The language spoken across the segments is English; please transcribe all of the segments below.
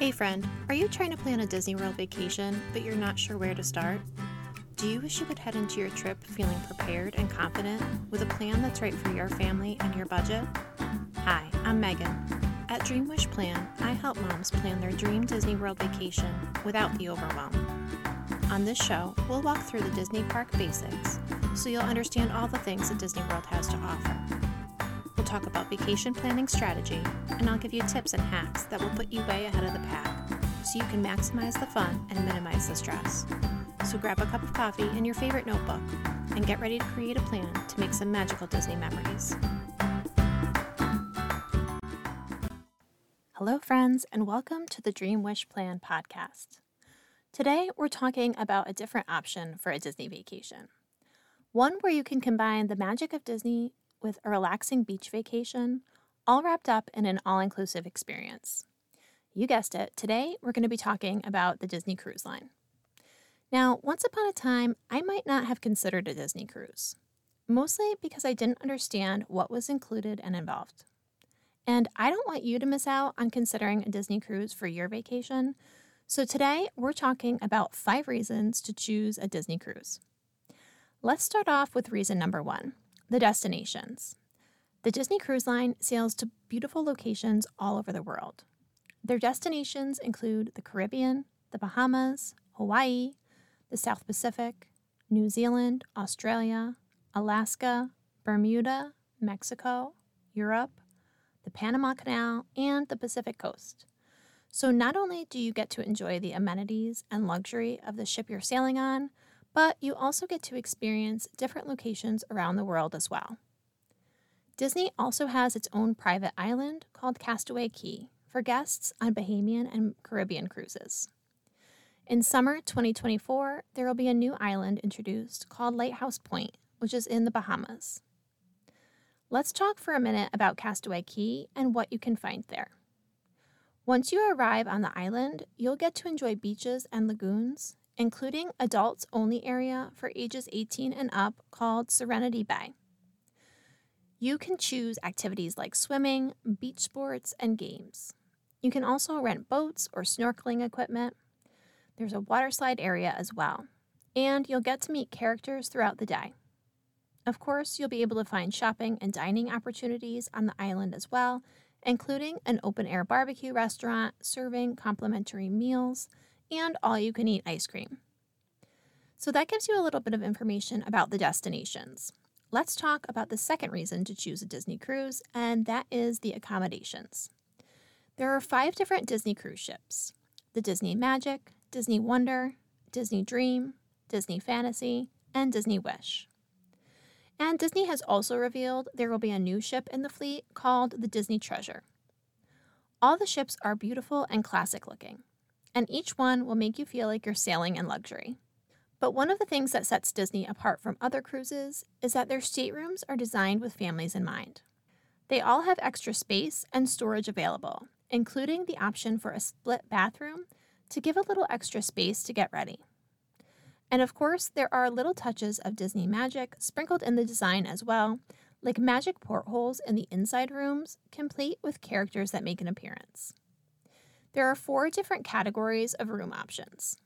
Hey friend, are you trying to plan a Disney World vacation, but you're not sure where to start? Do you wish you could head into your trip feeling prepared and confident with a plan that's right for your family and your budget? Hi, I'm Megan. At Dream Wish Plan, I help moms plan their dream Disney World vacation without the overwhelm. On this show, we'll walk through the Disney park basics so you'll understand all the things that Disney World has to offer. Talk about vacation planning strategy, and I'll give you tips and hacks that will put you way ahead of the pack so you can maximize the fun and minimize the stress. So grab a cup of coffee and your favorite notebook and get ready to create a plan to make some magical Disney memories. Hello, friends, and welcome to the Dream Wish Plan podcast. Today, we're talking about a different option for a Disney vacation. One where you can combine the magic of Disney with a relaxing beach vacation, all wrapped up in an all inclusive experience. You guessed it, today we're going to be talking about the Disney Cruise Line. Now, once upon a time, I might not have considered a Disney cruise, mostly because I didn't understand what was included and involved. And I don't want you to miss out on considering a Disney cruise for your vacation. So today we're talking about five reasons to choose a Disney cruise. Let's start off with reason number one the destinations. The Disney Cruise Line sails to beautiful locations all over the world. Their destinations include the Caribbean, the Bahamas, Hawaii, the South Pacific, New Zealand, Australia, Alaska, Bermuda, Mexico, Europe, the Panama Canal, and the Pacific Coast. So, not only do you get to enjoy the amenities and luxury of the ship you're sailing on, but you also get to experience different locations around the world as well. Disney also has its own private island called Castaway Cay for guests on Bahamian and Caribbean cruises. In summer 2024, there will be a new island introduced called Lighthouse Point, which is in the Bahamas. Let's talk for a minute about Castaway Cay and what you can find there. Once you arrive on the island, you'll get to enjoy beaches and lagoons, including adults only area for ages 18 and up called Serenity Bay. You can choose activities like swimming, beach sports, and games. You can also rent boats or snorkeling equipment, there's a water slide area as well, and you'll get to meet characters throughout the day. Of course, you'll be able to find shopping and dining opportunities on the island as well, including an open air barbecue restaurant serving complimentary meals and all you can eat ice cream. So that gives you a little bit of information about the destinations. Let's talk about the second reason to choose a Disney cruise, and that is the accommodations. There are five different Disney cruise ships the Disney Magic, Disney Wonder, Disney Dream, Disney Fantasy, and Disney Wish. And Disney has also revealed there will be a new ship in the fleet called the Disney Treasure. All the ships are beautiful and classic looking, and each one will make you feel like you're sailing in luxury. But one of the things that sets Disney apart from other cruises is that their staterooms are designed with families in mind. They all have extra space and storage available, including the option for a split bathroom to give a little extra space to get ready. And of course, there are little touches of Disney magic sprinkled in the design as well, like magic portholes in the inside rooms, complete with characters that make an appearance. There are four different categories of room options.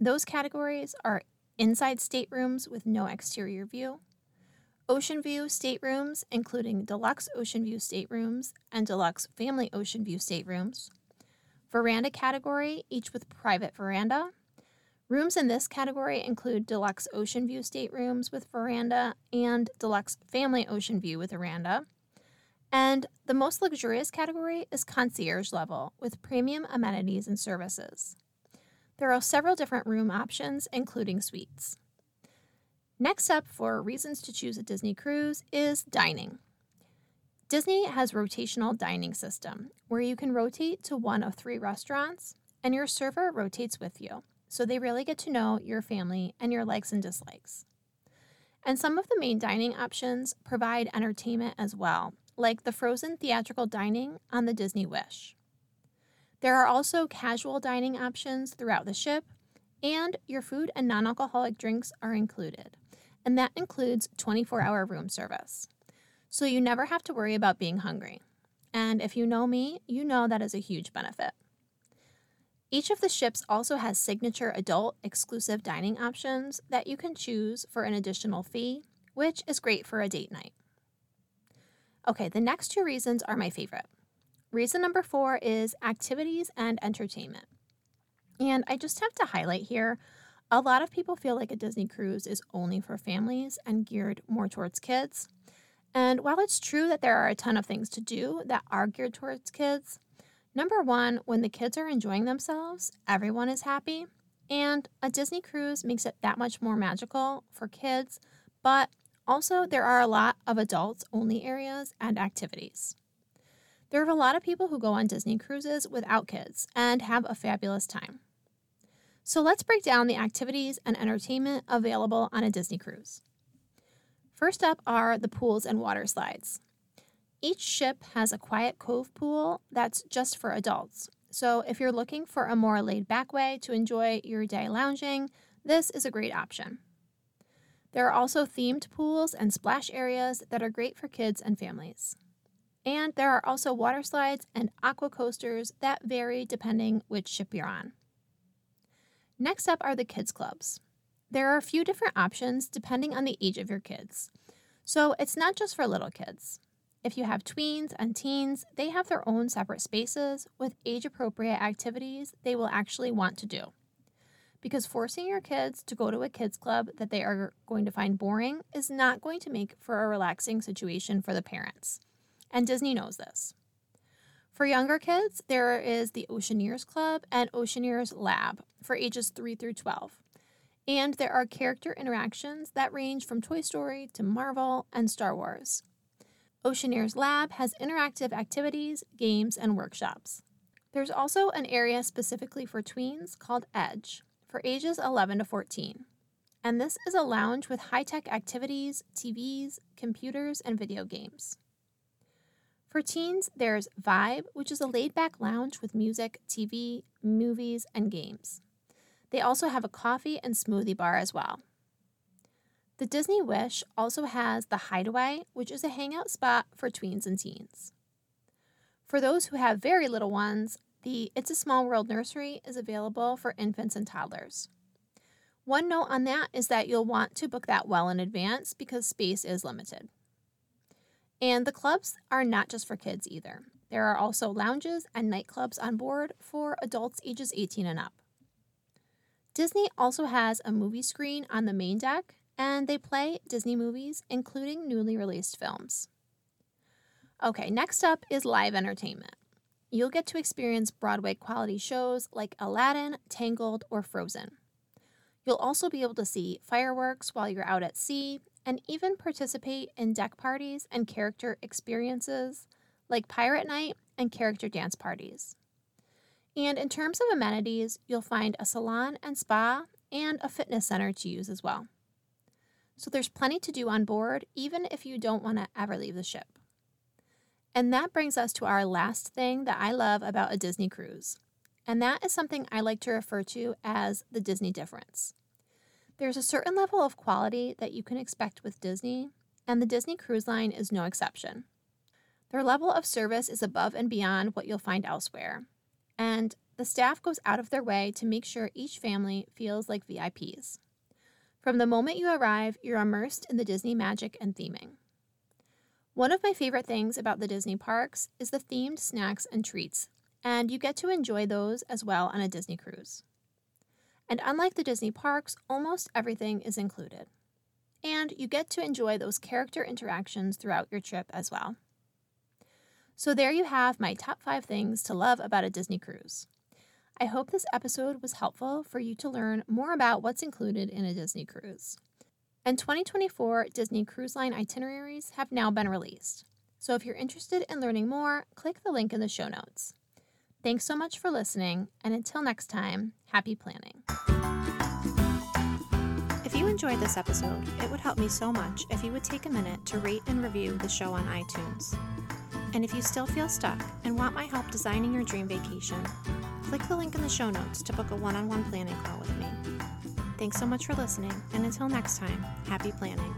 Those categories are inside staterooms with no exterior view, ocean view staterooms, including deluxe ocean view staterooms and deluxe family ocean view staterooms, veranda category, each with private veranda. Rooms in this category include deluxe ocean view staterooms with veranda and deluxe family ocean view with veranda. And the most luxurious category is concierge level with premium amenities and services. There are several different room options, including suites. Next up for reasons to choose a Disney cruise is dining. Disney has rotational dining system where you can rotate to one of three restaurants and your server rotates with you. So they really get to know your family and your likes and dislikes. And some of the main dining options provide entertainment as well, like the frozen theatrical dining on the Disney Wish. There are also casual dining options throughout the ship, and your food and non alcoholic drinks are included, and that includes 24 hour room service so you never have to worry about being hungry. And if you know me, you know that is a huge benefit. Each of the ships also has signature adult exclusive dining options that you can choose for an additional fee, which is great for a date night. Okay, the next two reasons are my favorite. Reason number four is activities and entertainment. And I just have to highlight here a lot of people feel like a Disney cruise is only for families and geared more towards kids. And while it's true that there are a ton of things to do that are geared towards kids, number one, when the kids are enjoying themselves, everyone is happy. And a Disney cruise makes it that much more magical for kids, but also there are a lot of adults only areas and activities. There are a lot of people who go on Disney cruises without kids and have a fabulous time. So let's break down the activities and entertainment available on a Disney cruise. First up are the pools and water slides. Each ship has a quiet cove pool that's just for adults. So if you're looking for a more laid back way to enjoy your day lounging, this is a great option. There are also themed pools and splash areas that are great for kids and families. And there are also water slides and aqua coasters that vary depending which ship you're on. Next up are the kids clubs. There are a few different options depending on the age of your kids. So it's not just for little kids. If you have tweens and teens, they have their own separate spaces with age appropriate activities they will actually want to do. Because forcing your kids to go to a kids club that they are going to find boring is not going to make for a relaxing situation for the parents. And Disney knows this. For younger kids, there is the Oceaneers Club and Oceaneers Lab for ages 3 through 12. And there are character interactions that range from Toy Story to Marvel and Star Wars. Oceaneers Lab has interactive activities, games, and workshops. There's also an area specifically for tweens called Edge for ages 11 to 14. And this is a lounge with high tech activities, TVs, computers, and video games. For teens, there's Vibe, which is a laid back lounge with music, TV, movies, and games. They also have a coffee and smoothie bar as well. The Disney Wish also has the Hideaway, which is a hangout spot for tweens and teens. For those who have very little ones, the It's a Small World nursery is available for infants and toddlers. One note on that is that you'll want to book that well in advance because space is limited. And the clubs are not just for kids either. There are also lounges and nightclubs on board for adults ages 18 and up. Disney also has a movie screen on the main deck, and they play Disney movies, including newly released films. Okay, next up is live entertainment. You'll get to experience Broadway quality shows like Aladdin, Tangled, or Frozen. You'll also be able to see fireworks while you're out at sea and even participate in deck parties and character experiences like Pirate Night and character dance parties. And in terms of amenities, you'll find a salon and spa and a fitness center to use as well. So there's plenty to do on board, even if you don't want to ever leave the ship. And that brings us to our last thing that I love about a Disney cruise. And that is something I like to refer to as the Disney difference. There's a certain level of quality that you can expect with Disney, and the Disney Cruise Line is no exception. Their level of service is above and beyond what you'll find elsewhere, and the staff goes out of their way to make sure each family feels like VIPs. From the moment you arrive, you're immersed in the Disney magic and theming. One of my favorite things about the Disney parks is the themed snacks and treats, and you get to enjoy those as well on a Disney cruise. And unlike the Disney parks, almost everything is included. And you get to enjoy those character interactions throughout your trip as well. So, there you have my top five things to love about a Disney cruise. I hope this episode was helpful for you to learn more about what's included in a Disney cruise. And 2024 Disney Cruise Line itineraries have now been released. So if you're interested in learning more, click the link in the show notes. Thanks so much for listening, and until next time, happy planning. If you enjoyed this episode, it would help me so much if you would take a minute to rate and review the show on iTunes. And if you still feel stuck and want my help designing your dream vacation, click the link in the show notes to book a one on one planning call with me. Thanks so much for listening, and until next time, happy planning.